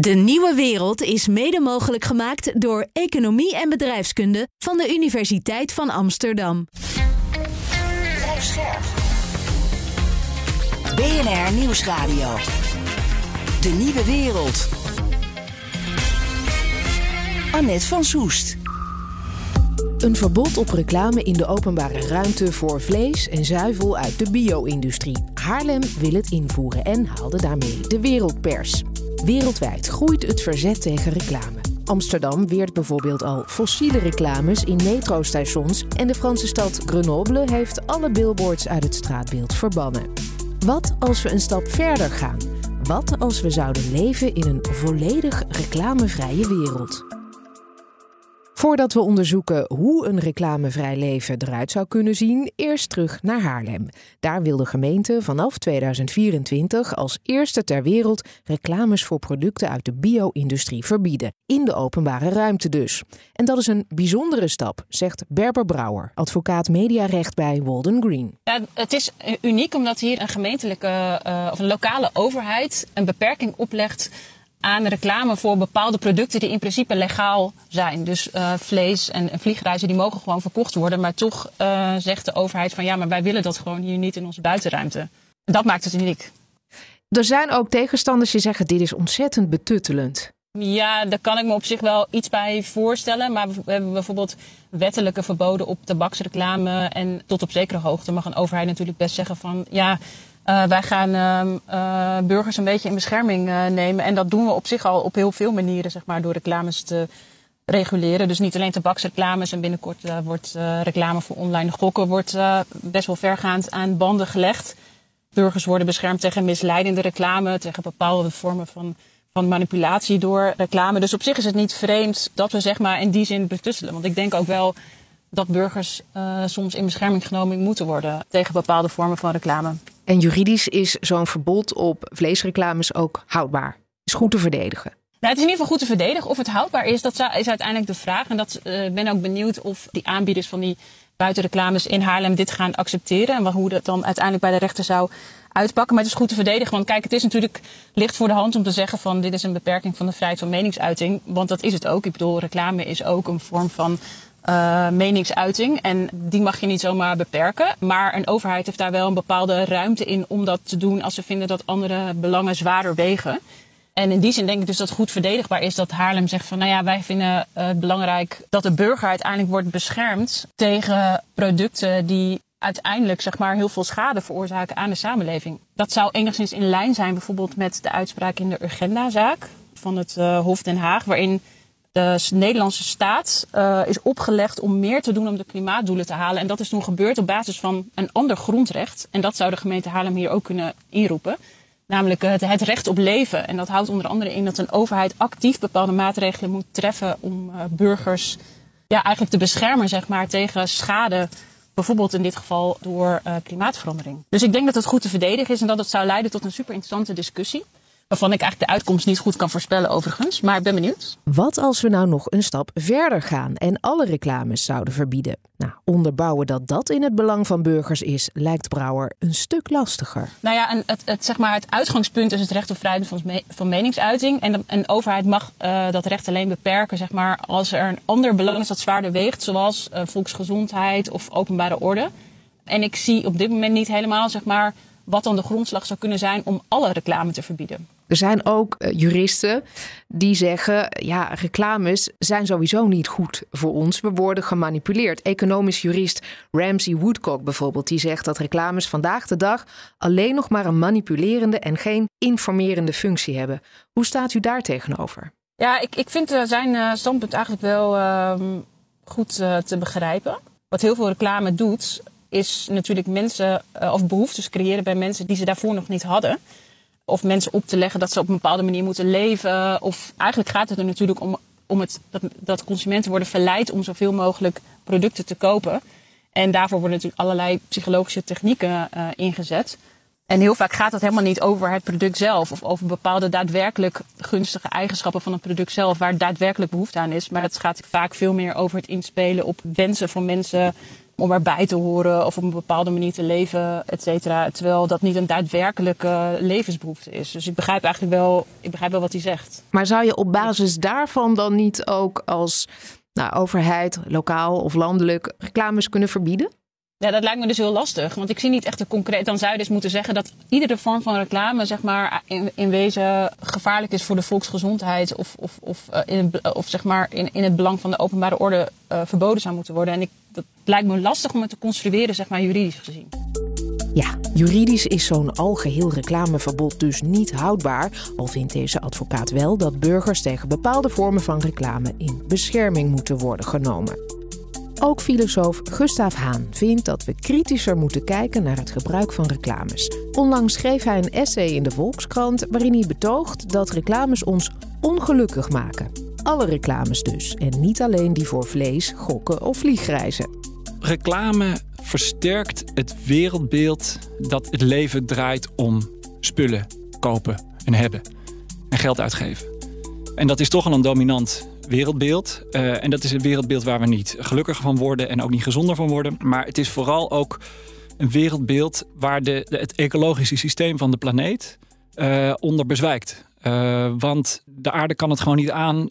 De nieuwe wereld is mede mogelijk gemaakt door Economie en Bedrijfskunde van de Universiteit van Amsterdam. BNR Nieuwsradio. De nieuwe wereld. Annette van Soest. Een verbod op reclame in de openbare ruimte voor vlees en zuivel uit de bio-industrie. Haarlem wil het invoeren en haalde daarmee de wereldpers. Wereldwijd groeit het verzet tegen reclame. Amsterdam weert bijvoorbeeld al fossiele reclames in metrostations en de Franse stad Grenoble heeft alle billboards uit het straatbeeld verbannen. Wat als we een stap verder gaan? Wat als we zouden leven in een volledig reclamevrije wereld? Voordat we onderzoeken hoe een reclamevrij leven eruit zou kunnen zien, eerst terug naar Haarlem. Daar wil de gemeente vanaf 2024 als eerste ter wereld reclames voor producten uit de bio-industrie verbieden. In de openbare ruimte dus. En dat is een bijzondere stap, zegt Berber Brouwer, advocaat mediarecht bij Walden Green. Ja, het is uniek omdat hier een gemeentelijke uh, of een lokale overheid een beperking oplegt aan reclame voor bepaalde producten die in principe legaal zijn. Dus uh, vlees en, vliegreizen die mogen gewoon verkocht worden. Maar toch uh, zegt de overheid van ja, maar wij willen dat gewoon hier niet in onze buitenruimte. Dat maakt het uniek. Er zijn ook tegenstanders die zeggen dit is ontzettend betuttelend. Ja, daar kan ik me op zich wel iets bij voorstellen. Maar we hebben bijvoorbeeld wettelijke verboden op tabaksreclame. En tot op zekere hoogte mag een overheid natuurlijk best zeggen van ja, uh, wij gaan uh, burgers een beetje in bescherming uh, nemen. En dat doen we op zich al op heel veel manieren, zeg maar, door reclames te reguleren. Dus niet alleen tabaksreclames en binnenkort wordt reclame voor online gokken wordt best wel vergaand aan banden gelegd. Burgers worden beschermd tegen misleidende reclame, tegen bepaalde vormen van, van manipulatie door reclame. Dus op zich is het niet vreemd dat we zeg maar in die zin betusselen. Want ik denk ook wel dat burgers uh, soms in bescherming genomen moeten worden tegen bepaalde vormen van reclame. En juridisch is zo'n verbod op vleesreclames ook houdbaar. Is goed te verdedigen. Nou, het is in ieder geval goed te verdedigen. Of het houdbaar is, dat is uiteindelijk de vraag. En dat uh, ben ook benieuwd of die aanbieders van die buitenreclames in Haarlem dit gaan accepteren. En hoe dat dan uiteindelijk bij de rechter zou uitpakken. Maar het is goed te verdedigen. Want kijk, het is natuurlijk licht voor de hand om te zeggen van dit is een beperking van de vrijheid van meningsuiting. Want dat is het ook. Ik bedoel, reclame is ook een vorm van uh, meningsuiting. En die mag je niet zomaar beperken. Maar een overheid heeft daar wel een bepaalde ruimte in om dat te doen als ze vinden dat andere belangen zwaarder wegen. En in die zin denk ik dus dat het goed verdedigbaar is dat Haarlem zegt van nou ja, wij vinden het belangrijk dat de burger uiteindelijk wordt beschermd tegen producten die uiteindelijk zeg maar heel veel schade veroorzaken aan de samenleving. Dat zou enigszins in lijn zijn bijvoorbeeld met de uitspraak in de Urgenda-zaak van het uh, Hof Den Haag, waarin de Nederlandse staat uh, is opgelegd om meer te doen om de klimaatdoelen te halen. En dat is toen gebeurd op basis van een ander grondrecht. En dat zou de gemeente Haarlem hier ook kunnen inroepen. Namelijk het, het recht op leven. En dat houdt onder andere in dat een overheid actief bepaalde maatregelen moet treffen om uh, burgers ja, eigenlijk te beschermen zeg maar, tegen schade. Bijvoorbeeld in dit geval door klimaatverandering. Dus ik denk dat het goed te verdedigen is en dat het zou leiden tot een super interessante discussie. Waarvan ik eigenlijk de uitkomst niet goed kan voorspellen overigens. Maar ik ben benieuwd. Wat als we nou nog een stap verder gaan en alle reclames zouden verbieden? Nou, onderbouwen dat dat in het belang van burgers is, lijkt Brouwer een stuk lastiger. Nou ja, en het, het, zeg maar, het uitgangspunt is het recht op vrijheid van, van meningsuiting. En een overheid mag uh, dat recht alleen beperken zeg maar, als er een ander belang is dat zwaarder weegt. Zoals uh, volksgezondheid of openbare orde. En ik zie op dit moment niet helemaal zeg maar, wat dan de grondslag zou kunnen zijn om alle reclame te verbieden. Er zijn ook uh, juristen die zeggen: ja, reclames zijn sowieso niet goed voor ons. We worden gemanipuleerd. Economisch jurist Ramsey Woodcock bijvoorbeeld, die zegt dat reclames vandaag de dag alleen nog maar een manipulerende en geen informerende functie hebben. Hoe staat u daar tegenover? Ja, ik, ik vind uh, zijn uh, standpunt eigenlijk wel uh, goed te begrijpen. Wat heel veel reclame doet, is natuurlijk mensen of behoeftes creëren bij mensen die ze daarvoor nog niet hadden. Of mensen op te leggen dat ze op een bepaalde manier moeten leven. Of eigenlijk gaat het er natuurlijk om, om het, dat, dat consumenten worden verleid om zoveel mogelijk producten te kopen. En daarvoor worden natuurlijk allerlei psychologische technieken uh, ingezet. En heel vaak gaat het helemaal niet over het product zelf of over bepaalde daadwerkelijk gunstige eigenschappen van het product zelf, waar daadwerkelijk behoefte aan is. Maar het gaat vaak veel meer over het inspelen op wensen van mensen om erbij te horen of op een bepaalde manier te leven, et cetera. Terwijl dat niet een daadwerkelijke levensbehoefte is. Dus ik begrijp eigenlijk wel, ik begrijp wel wat hij zegt. Maar zou je op basis daarvan dan niet ook als nou, overheid, lokaal of landelijk, reclames kunnen verbieden? Ja, dat lijkt me dus heel lastig. Want ik zie niet echt een concreet. Dan zou je dus moeten zeggen dat iedere vorm van reclame, zeg maar, in, in wezen gevaarlijk is voor de volksgezondheid. Of, of, of, uh, in, of zeg maar in, in het belang van de openbare orde uh, verboden zou moeten worden. En ik, dat lijkt me lastig om het te construeren, zeg maar, juridisch gezien. Ja, juridisch is zo'n algeheel reclameverbod dus niet houdbaar. Al vindt deze advocaat wel dat burgers tegen bepaalde vormen van reclame in bescherming moeten worden genomen. Ook filosoof Gustav Haan vindt dat we kritischer moeten kijken naar het gebruik van reclames. Onlangs schreef hij een essay in de Volkskrant waarin hij betoogt dat reclames ons ongelukkig maken. Alle reclames dus, en niet alleen die voor vlees, gokken of vliegreizen. Reclame versterkt het wereldbeeld dat het leven draait om spullen kopen en hebben en geld uitgeven. En dat is toch al een dominant wereldbeeld. Uh, en dat is een wereldbeeld waar we niet gelukkiger van worden en ook niet gezonder van worden. Maar het is vooral ook een wereldbeeld waar de, het ecologische systeem van de planeet uh, onder bezwijkt. Uh, want de aarde kan het gewoon niet aan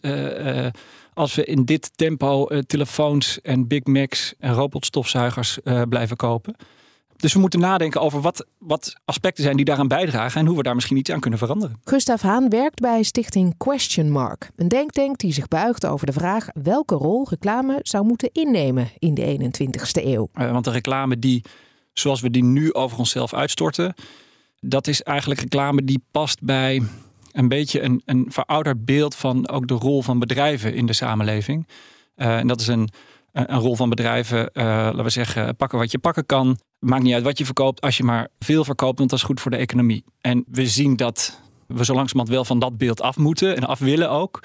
als we in dit tempo telefoons en Big Macs en robotstofzuigers blijven kopen. Dus we moeten nadenken over wat, wat aspecten zijn die daaraan bijdragen en hoe we daar misschien iets aan kunnen veranderen. Gustav Haan werkt bij stichting Question Mark, een denktank die zich buigt over de vraag welke rol reclame zou moeten innemen in de 21ste eeuw. Uh, want de reclame die, zoals we die nu over onszelf uitstorten, dat is eigenlijk reclame die past bij een beetje een, een verouderd beeld van ook de rol van bedrijven in de samenleving. Uh, en dat is een een rol van bedrijven, uh, laten we zeggen, pakken wat je pakken kan. Maakt niet uit wat je verkoopt, als je maar veel verkoopt, want dat is goed voor de economie. En we zien dat we zo langzamerhand wel van dat beeld af moeten en af willen ook.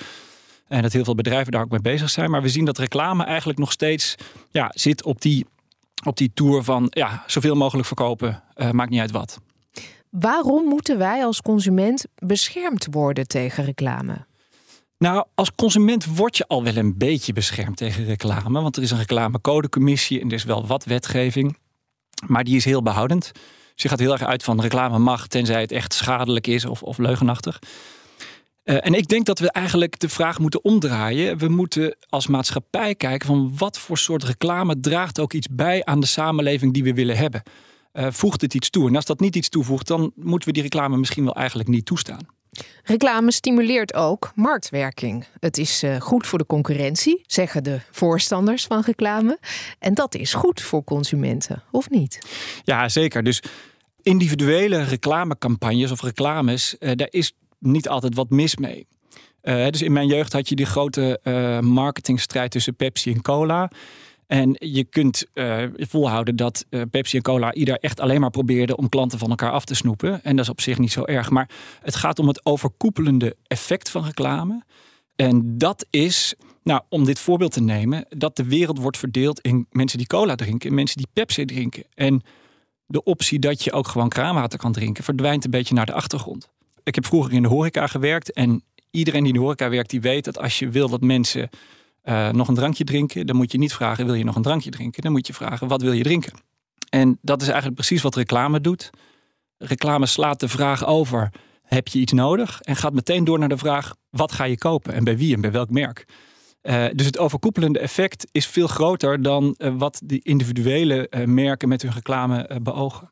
En dat heel veel bedrijven daar ook mee bezig zijn. Maar we zien dat reclame eigenlijk nog steeds ja, zit op die, op die tour van ja, zoveel mogelijk verkopen, uh, maakt niet uit wat. Waarom moeten wij als consument beschermd worden tegen reclame? Nou, als consument word je al wel een beetje beschermd tegen reclame. Want er is een reclamecodecommissie en er is wel wat wetgeving. Maar die is heel behoudend. Dus gaat heel erg uit van reclame mag, tenzij het echt schadelijk is of, of leugenachtig. Uh, en ik denk dat we eigenlijk de vraag moeten omdraaien. We moeten als maatschappij kijken van wat voor soort reclame draagt ook iets bij aan de samenleving die we willen hebben. Uh, voegt het iets toe? En als dat niet iets toevoegt, dan moeten we die reclame misschien wel eigenlijk niet toestaan. Reclame stimuleert ook marktwerking. Het is uh, goed voor de concurrentie, zeggen de voorstanders van reclame. En dat is goed voor consumenten, of niet? Ja, zeker. Dus individuele reclamecampagnes of reclames, uh, daar is niet altijd wat mis mee. Uh, dus in mijn jeugd had je die grote marketingstrijd tussen Pepsi en cola. En je kunt uh, volhouden dat uh, Pepsi en Cola ieder echt alleen maar probeerden om klanten van elkaar af te snoepen. En dat is op zich niet zo erg. Maar het gaat om het overkoepelende effect van reclame. En dat is, nou, om dit voorbeeld te nemen, dat de wereld wordt verdeeld in mensen die cola drinken en mensen die Pepsi drinken. En de optie dat je ook gewoon kraanwater kan drinken verdwijnt een beetje naar de achtergrond. Ik heb vroeger in de horeca gewerkt en iedereen die in de horeca werkt, die weet dat als je wil dat mensen uh, nog een drankje drinken, dan moet je niet vragen: wil je nog een drankje drinken? Dan moet je vragen: wat wil je drinken? En dat is eigenlijk precies wat reclame doet. Reclame slaat de vraag over: heb je iets nodig? En gaat meteen door naar de vraag: wat ga je kopen en bij wie en bij welk merk? Uh, dus het overkoepelende effect is veel groter dan uh, wat die individuele merken met hun reclame beogen.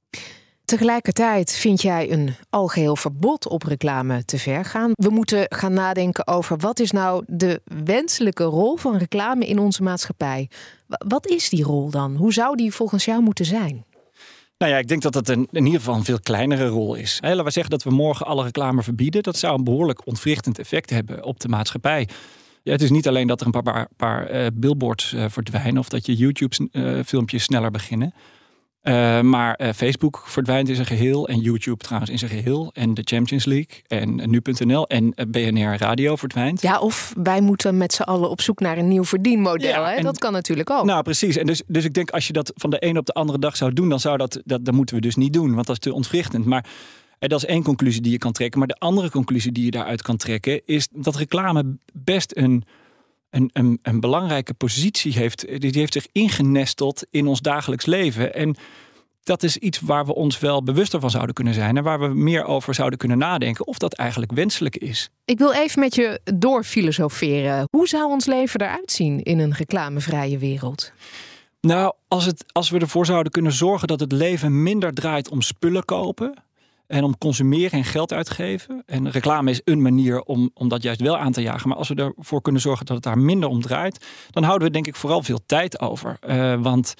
Tegelijkertijd vind jij een algeheel verbod op reclame te ver gaan. We moeten gaan nadenken over wat is nou de wenselijke rol van reclame in onze maatschappij. Wat is die rol dan? Hoe zou die volgens jou moeten zijn? Nou ja, ik denk dat dat een, in ieder geval een veel kleinere rol is. Laten we zeggen dat we morgen alle reclame verbieden. Dat zou een behoorlijk ontwrichtend effect hebben op de maatschappij. Ja, het is niet alleen dat er een paar, paar, uh, billboards uh, verdwijnen of dat je YouTube-filmpjes uh, sneller beginnen. Uh, maar uh, Facebook verdwijnt in zijn geheel. En YouTube trouwens in zijn geheel. En de Champions League. En nu.nl. En BNR Radio verdwijnt. Ja, of wij moeten met z'n allen op zoek naar een nieuw verdienmodel. Ja, hè? Dat kan natuurlijk ook. Nou, precies. En dus, dus ik denk als je dat van de ene op de andere dag zou doen, dan zou dat, dat, dat moeten we dus niet doen. Want dat is te ontwrichtend. Maar dat is één conclusie die je kan trekken. Maar de andere conclusie die je daaruit kan trekken, is dat reclame best een, een, een, een belangrijke positie heeft. Die heeft zich ingenesteld in ons dagelijks leven. En dat is iets waar we ons wel bewuster van zouden kunnen zijn en waar we meer over zouden kunnen nadenken of dat eigenlijk wenselijk is. Ik wil even met je doorfilosoferen. Hoe zou ons leven eruit zien in een reclamevrije wereld? Nou, als, het, als we ervoor zouden kunnen zorgen dat het leven minder draait om spullen kopen, en om consumeren en geld uitgeven. En reclame is een manier om, om dat juist wel aan te jagen. Maar als we ervoor kunnen zorgen dat het daar minder om draait, dan houden we denk ik vooral veel tijd over. Uh, want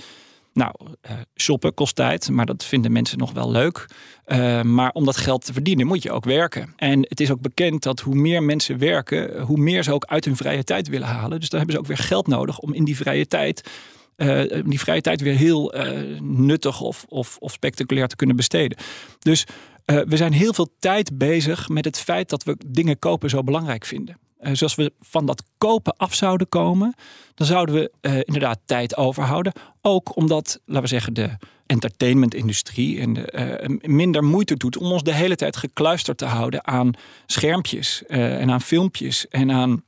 nou, uh, shoppen kost tijd, maar dat vinden mensen nog wel leuk. Uh, maar om dat geld te verdienen moet je ook werken. En het is ook bekend dat hoe meer mensen werken, hoe meer ze ook uit hun vrije tijd willen halen. Dus dan hebben ze ook weer geld nodig om in die vrije tijd uh, die vrije tijd weer heel nuttig of, of, of, spectaculair te kunnen besteden. Dus uh, we zijn heel veel tijd bezig met het feit dat we dingen kopen zo belangrijk vinden. Dus als we van dat kopen af zouden komen, dan zouden we inderdaad tijd overhouden. Ook omdat, laten we zeggen, de entertainmentindustrie en de, minder moeite doet om ons de hele tijd gekluisterd te houden aan schermpjes en aan filmpjes en aan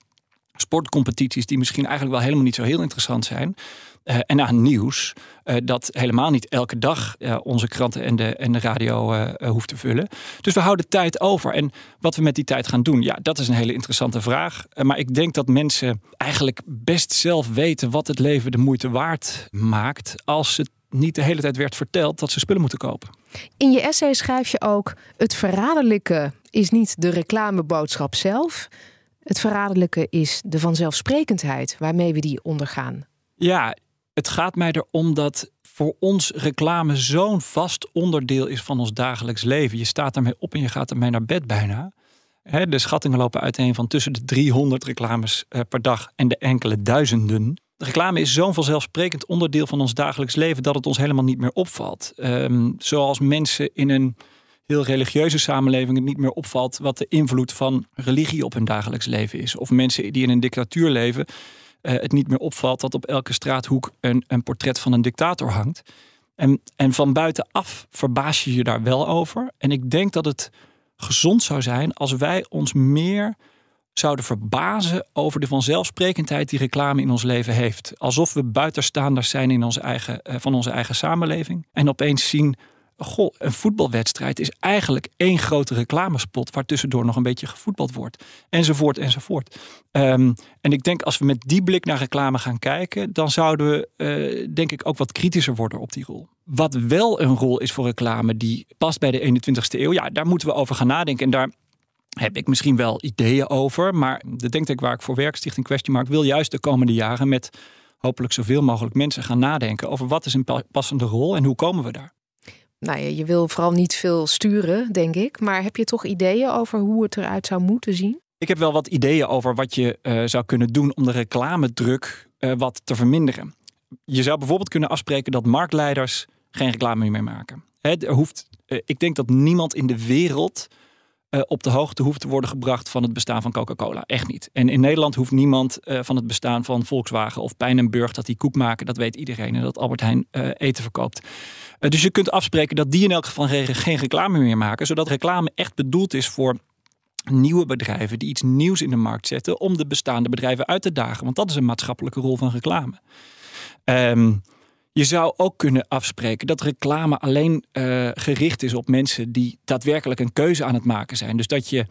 sportcompetities die misschien eigenlijk wel helemaal niet zo heel interessant zijn. Uh, en aan nieuws uh, dat helemaal niet elke dag uh, onze kranten en de, en de radio hoeft te vullen. Dus we houden tijd over. En wat we met die tijd gaan doen, ja, dat is een hele interessante vraag. maar ik denk dat mensen eigenlijk best zelf weten wat het leven de moeite waard maakt. als het niet de hele tijd werd verteld dat ze spullen moeten kopen. In je essay schrijf je ook: het verraderlijke is niet de reclameboodschap zelf. Het verraderlijke is de vanzelfsprekendheid waarmee we die ondergaan. Ja, het gaat mij erom dat voor ons reclame zo'n vast onderdeel is van ons dagelijks leven. Je staat ermee op en je gaat ermee naar bed bijna. de schattingen lopen uiteen van tussen de 300 reclames eh, per dag en de enkele duizenden. De reclame is zo'n vanzelfsprekend onderdeel van ons dagelijks leven dat het ons helemaal niet meer opvalt. Um, zoals mensen in een heel religieuze samenleving het niet meer opvalt wat de invloed van religie op hun dagelijks leven is. Of mensen die in een dictatuur leven uh, het niet meer opvalt dat op elke straathoek een, een portret van een dictator hangt. En, en van buitenaf verbaas je je daar wel over. En ik denk dat het gezond zou zijn als wij ons meer zouden verbazen over de vanzelfsprekendheid die reclame in ons leven heeft. Alsof we buitenstaanders zijn in onze eigen, uh, van onze eigen samenleving. En opeens zien goh, een voetbalwedstrijd is eigenlijk één grote reclamespot waar tussendoor nog een beetje gevoetbald wordt. Enzovoort, enzovoort. Um, en ik denk als we met die blik naar reclame gaan kijken, dan zouden we uh, denk ik ook wat kritischer worden op die rol. Wat wel een rol is voor reclame die past bij de 21ste eeuw, ja, daar moeten we over gaan nadenken. En daar heb ik misschien wel ideeën over. Maar de denktank waar ik voor werk, Stichting Question Mark, wil juist de komende jaren met hopelijk zoveel mogelijk mensen gaan nadenken over wat is een passende rol en hoe komen we daar nou ja, je wil vooral niet veel sturen, denk ik. Maar heb je toch ideeën over hoe het eruit zou moeten zien? Ik heb wel wat ideeën over wat je uh, zou kunnen doen om de reclamedruk uh, wat te verminderen. Je zou bijvoorbeeld kunnen afspreken dat marktleiders geen reclame meer maken. Er hoeft, uh, ik denk dat niemand in de wereld uh, op de hoogte hoeft te worden gebracht van het bestaan van Coca-Cola. Echt niet. En in Nederland hoeft niemand uh, van het bestaan van Volkswagen of Pijnenburg dat die koek maken. Dat weet iedereen. En dat Albert Heijn uh, eten verkoopt. dus je kunt afspreken dat die in elk geval geen reclame meer maken. Zodat reclame echt bedoeld is voor nieuwe bedrijven die iets nieuws in de markt zetten. Om de bestaande bedrijven uit te dagen. Want dat is een maatschappelijke rol van reclame. Um, je zou ook kunnen afspreken dat reclame alleen uh, gericht is op mensen die daadwerkelijk een keuze aan het maken zijn. Dus dat je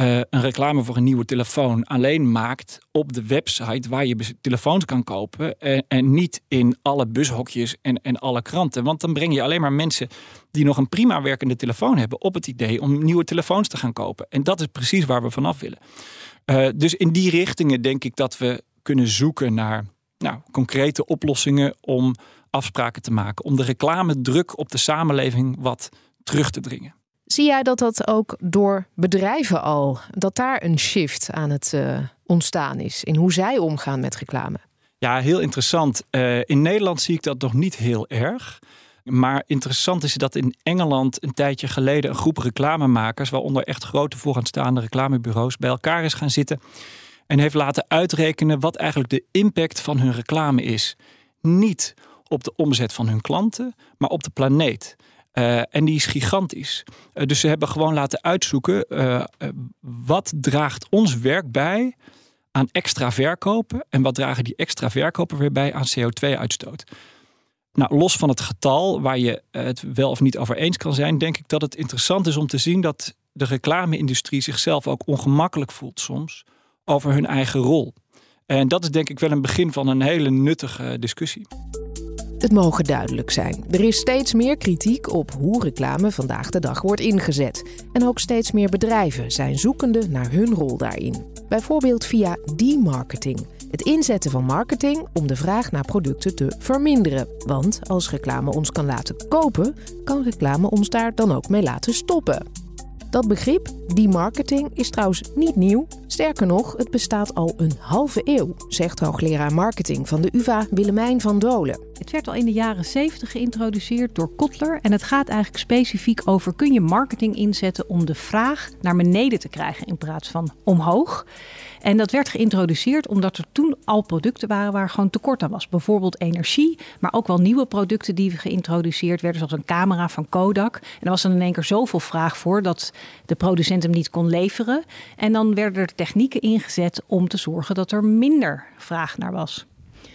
uh, een reclame voor een nieuwe telefoon alleen maakt op de website waar je telefoons kan kopen. En, en, niet in alle bushokjes en, en alle kranten. Want dan breng je alleen maar mensen die nog een prima werkende telefoon hebben op het idee om nieuwe telefoons te gaan kopen. En dat is precies waar we vanaf willen. Uh, dus in die richtingen denk ik dat we kunnen zoeken naar nou, concrete oplossingen om afspraken te maken. Om de reclamedruk op de samenleving wat terug te dringen. Zie jij dat dat ook door bedrijven al, dat daar een shift aan het uh, ontstaan is in hoe zij omgaan met reclame? Ja, heel interessant. Uh, in Nederland zie ik dat nog niet heel erg. Maar interessant is dat in Engeland een tijdje geleden een groep reclamemakers, waaronder echt grote vooraanstaande reclamebureaus, bij elkaar is gaan zitten en heeft laten uitrekenen wat eigenlijk de impact van hun reclame is. Niet op de omzet van hun klanten, maar op de planeet. Uh, en die is gigantisch. Uh, dus ze hebben gewoon laten uitzoeken uh, wat draagt ons werk bij aan extra verkopen en wat dragen die extra verkopen weer bij aan CO2-uitstoot. Nou, los van het getal waar je het wel of niet over eens kan zijn, denk ik dat het interessant is om te zien dat de reclame-industrie zichzelf ook ongemakkelijk voelt soms over hun eigen rol. En dat is denk ik wel een begin van een hele nuttige discussie. Het mogen duidelijk zijn. Er is steeds meer kritiek op hoe reclame vandaag de dag wordt ingezet. En ook steeds meer bedrijven zijn zoekende naar hun rol daarin. Bijvoorbeeld via demarketing. Het inzetten van marketing om de vraag naar producten te verminderen. Want als reclame ons kan laten kopen, kan reclame ons daar dan ook mee laten stoppen. Dat begrip, die marketing, is trouwens niet nieuw. Sterker nog, het bestaat al een halve eeuw, zegt hoogleraar marketing van de UvA Willemijn van Dolen. Het werd al in de jaren 70 geïntroduceerd door Kotler en het gaat eigenlijk specifiek over kun je marketing inzetten om de vraag naar beneden te krijgen in plaats van omhoog. En dat werd geïntroduceerd omdat er toen al producten waren waar gewoon tekort aan was. Bijvoorbeeld energie, maar ook wel nieuwe producten die geïntroduceerd werden, zoals een camera van Kodak. En er was dan in één keer zoveel vraag voor dat de producent hem niet kon leveren. En dan werden er technieken ingezet om te zorgen dat er minder vraag naar was.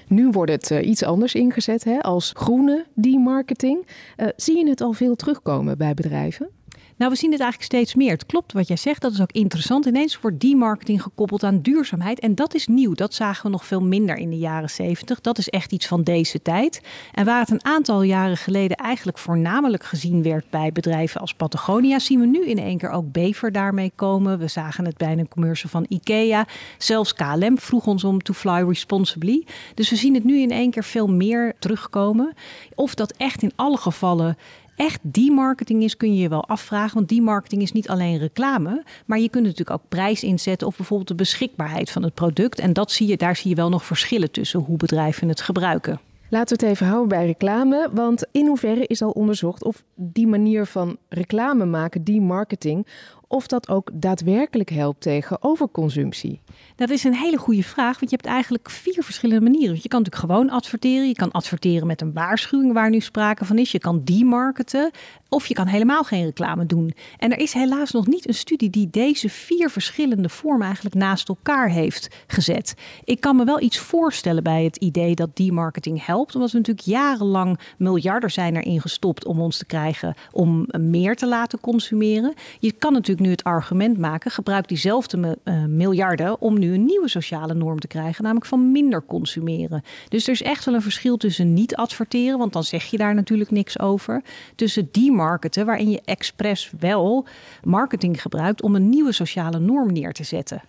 Nu wordt het uh, iets anders ingezet hè, als groene demarketing. Uh, zie je het al veel terugkomen bij bedrijven? Nou, we zien het eigenlijk steeds meer. Het klopt wat jij zegt, dat is ook interessant. Ineens wordt die marketing gekoppeld aan duurzaamheid. En dat is nieuw. Dat zagen we nog veel minder in de jaren 70. Dat is echt iets van deze tijd. En waar het een aantal jaren geleden eigenlijk voornamelijk gezien werd bij bedrijven als Patagonia, zien we nu in één keer ook Bever daarmee komen. We zagen het bij een commercial van IKEA. Zelfs KLM vroeg ons om to fly responsibly. Dus we zien het nu in één keer veel meer terugkomen. Of dat echt in alle gevallen echt die marketing is, kun je je wel afvragen. Want die marketing is niet alleen reclame, maar je kunt natuurlijk ook prijs inzetten of bijvoorbeeld de beschikbaarheid van het product. En dat zie je, daar zie je wel nog verschillen tussen hoe bedrijven het gebruiken. Laten we het even houden bij reclame. Want in hoeverre is al onderzocht of die manier van reclame maken, die marketing, of dat ook daadwerkelijk helpt tegen overconsumptie? Dat is een hele goede vraag, want je hebt eigenlijk vier verschillende manieren. Je kan natuurlijk gewoon adverteren, je kan adverteren met een waarschuwing waar nu sprake van is, je kan demarketen of je kan helemaal geen reclame doen. En er is helaas nog niet een studie die deze vier verschillende vormen eigenlijk naast elkaar heeft gezet. Ik kan me wel iets voorstellen bij het idee dat demarketing helpt, omdat we natuurlijk jarenlang miljarden zijn erin gestopt om ons te krijgen om meer te laten consumeren. Je kan natuurlijk nu het argument maken: gebruik diezelfde uh, miljarden om nu een nieuwe sociale norm te krijgen, namelijk van minder consumeren. Dus er is echt wel een verschil tussen niet adverteren, want dan zeg je daar natuurlijk niks over. Tussen die marketen, waarin je expres wel marketing gebruikt om een nieuwe sociale norm neer te zetten.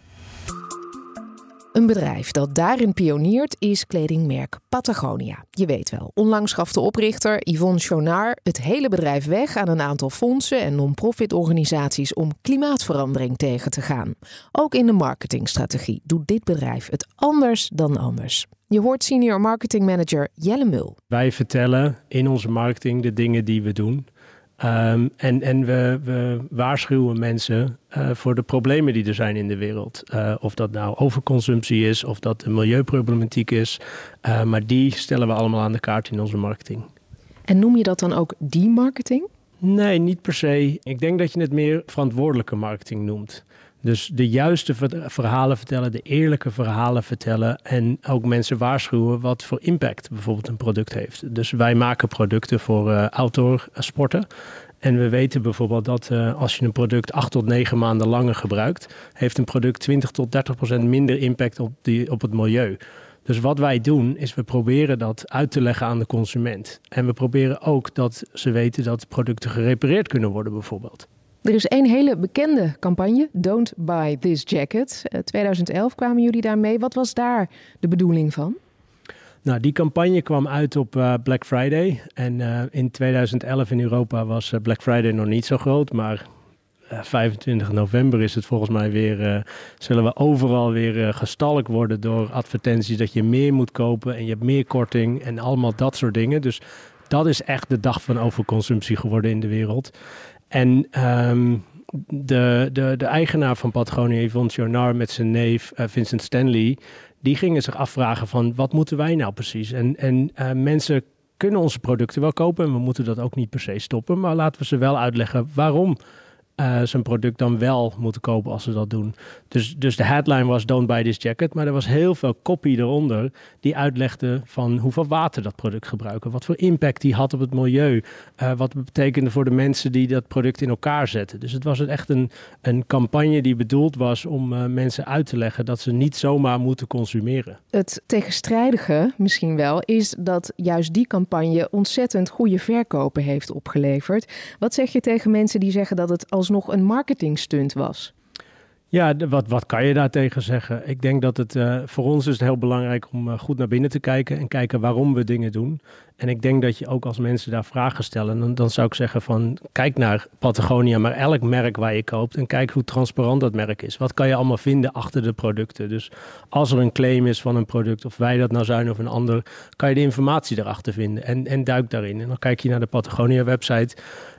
Een bedrijf dat daarin pioniert is kledingmerk Patagonia. Je weet wel, onlangs gaf de oprichter Yvonne Chonard het hele bedrijf weg aan een aantal fondsen en non-profit organisaties om klimaatverandering tegen te gaan. Ook in de marketingstrategie doet dit bedrijf het anders dan anders. Je hoort senior marketing manager Jelle Mul. Wij vertellen in onze marketing de dingen die we doen. Um, en en we, we waarschuwen mensen uh, voor de problemen die er zijn in de wereld. Uh, of dat nou overconsumptie is, of dat de milieuproblematiek is. Uh, maar die stellen we allemaal aan de kaart in onze marketing. En noem je dat dan ook die marketing? Nee, niet per se. Ik denk dat je het meer verantwoordelijke marketing noemt. Dus de juiste verhalen vertellen, de eerlijke verhalen vertellen en ook mensen waarschuwen wat voor impact bijvoorbeeld een product heeft. Dus wij maken producten voor uh, outdoor sporten. En we weten bijvoorbeeld dat uh, als je een product acht tot negen maanden langer gebruikt, heeft een product 20 tot 30 procent minder impact op, die, op het milieu. Dus wat wij doen, is we proberen dat uit te leggen aan de consument. En we proberen ook dat ze weten dat producten gerepareerd kunnen worden, bijvoorbeeld. Er is één hele bekende campagne, Don't Buy This Jacket. 2011 eh, kwamen jullie daarmee. Wat was daar de bedoeling van? Nou, die campagne kwam uit op uh, Black Friday. En uh, in 2011 in Europa was uh, Black Friday nog niet zo groot. Maar 25 november is het volgens mij weer. zullen we overal weer gestalkt worden door advertenties dat je meer moet kopen en je hebt meer korting en allemaal dat soort dingen. Dus dat is echt de dag van overconsumptie geworden in de wereld. En ehm, de, de, de eigenaar van Patagonia, Yvonne Jonar, met zijn neef uh, Vincent Stanley, die gingen zich afvragen van wat moeten wij nou precies? En, en uh, mensen kunnen onze producten wel kopen en we moeten dat ook niet per se stoppen, maar laten we ze wel uitleggen waarom uh, zijn product dan wel moeten kopen als ze dat doen. Dus, dus de headline was Don't buy this jacket. Maar er was heel veel copy eronder die uitlegde van hoeveel water dat product gebruiken. Wat voor impact die had op het milieu. Uh, wat betekende voor de mensen die dat product in elkaar zetten. Dus het was echt een, een campagne die bedoeld was om uh, mensen uit te leggen dat ze niet zomaar moeten consumeren. Het tegenstrijdige misschien wel is dat juist die campagne ontzettend goede verkopen heeft opgeleverd. Wat zeg je tegen mensen die zeggen dat het als nog een marketingstunt was. Ja, wat, wat kan je daartegen zeggen? Ik denk dat het uh, voor ons is heel belangrijk om uh, goed naar binnen te kijken en kijken waarom we dingen doen. En ik denk dat je ook als mensen daar vragen stellen, dan, dan zou ik zeggen van kijk naar Patagonia, maar elk merk waar je koopt en kijk hoe transparant dat merk is. Wat kan je allemaal vinden achter de producten? Dus als er een claim is van een product, of wij dat nou zijn of een ander, kan je de informatie erachter vinden en, en duik daarin. En dan kijk je naar de Patagonia website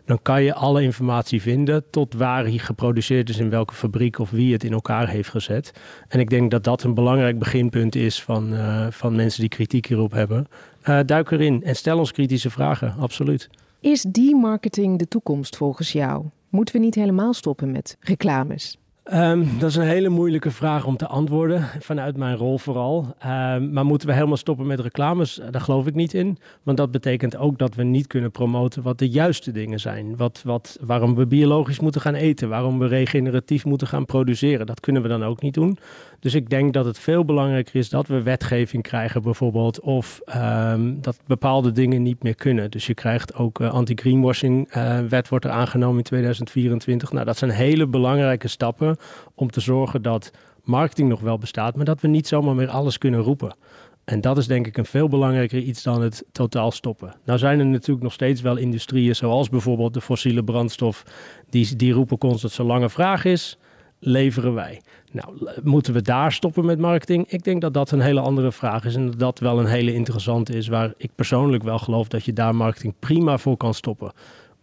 dan kan je alle informatie vinden tot waar hij geproduceerd is, in welke fabriek of wie het in elkaar heeft gezet. En ik denk dat dat een belangrijk beginpunt is van, uh, van mensen die kritiek hierop hebben. Uh, duik erin en stel ons kritische vragen, absoluut. Is die marketing de toekomst volgens jou? Moeten we niet helemaal stoppen met reclames? Um, dat is een hele moeilijke vraag om te antwoorden, vanuit mijn rol vooral. Um, maar moeten we helemaal stoppen met reclames? Daar geloof ik niet in. Want dat betekent ook dat we niet kunnen promoten wat de juiste dingen zijn. Wat, wat, waarom we biologisch moeten gaan eten, waarom we regeneratief moeten gaan produceren. Dat kunnen we dan ook niet doen. Dus ik denk dat het veel belangrijker is dat we wetgeving krijgen bijvoorbeeld. Of um, dat bepaalde dingen niet meer kunnen. Dus je krijgt ook uh, anti-greenwashing uh, wet wordt er aangenomen in 2024. Nou, dat zijn hele belangrijke stappen om te zorgen dat marketing nog wel bestaat, maar dat we niet zomaar meer alles kunnen roepen. En dat is denk ik een veel belangrijker iets dan het totaal stoppen. Nou zijn er natuurlijk nog steeds wel industrieën, zoals bijvoorbeeld de fossiele brandstof, die, die roepen constant zolang er vraag is, leveren wij. Nou, moeten we daar stoppen met marketing? Ik denk dat dat een hele andere vraag is en dat dat wel een hele interessante is, waar ik persoonlijk wel geloof dat je daar marketing prima voor kan stoppen.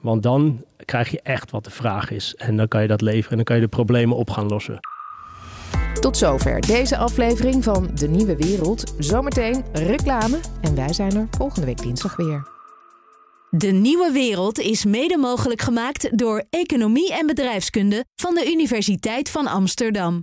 Want dan krijg je echt wat de vraag is. En dan kan je dat leveren en dan kan je de problemen op gaan lossen. Tot zover deze aflevering van De Nieuwe Wereld. Zometeen reclame. En wij zijn er volgende week dinsdag weer. De Nieuwe Wereld is mede mogelijk gemaakt door Economie en Bedrijfskunde van de Universiteit van Amsterdam.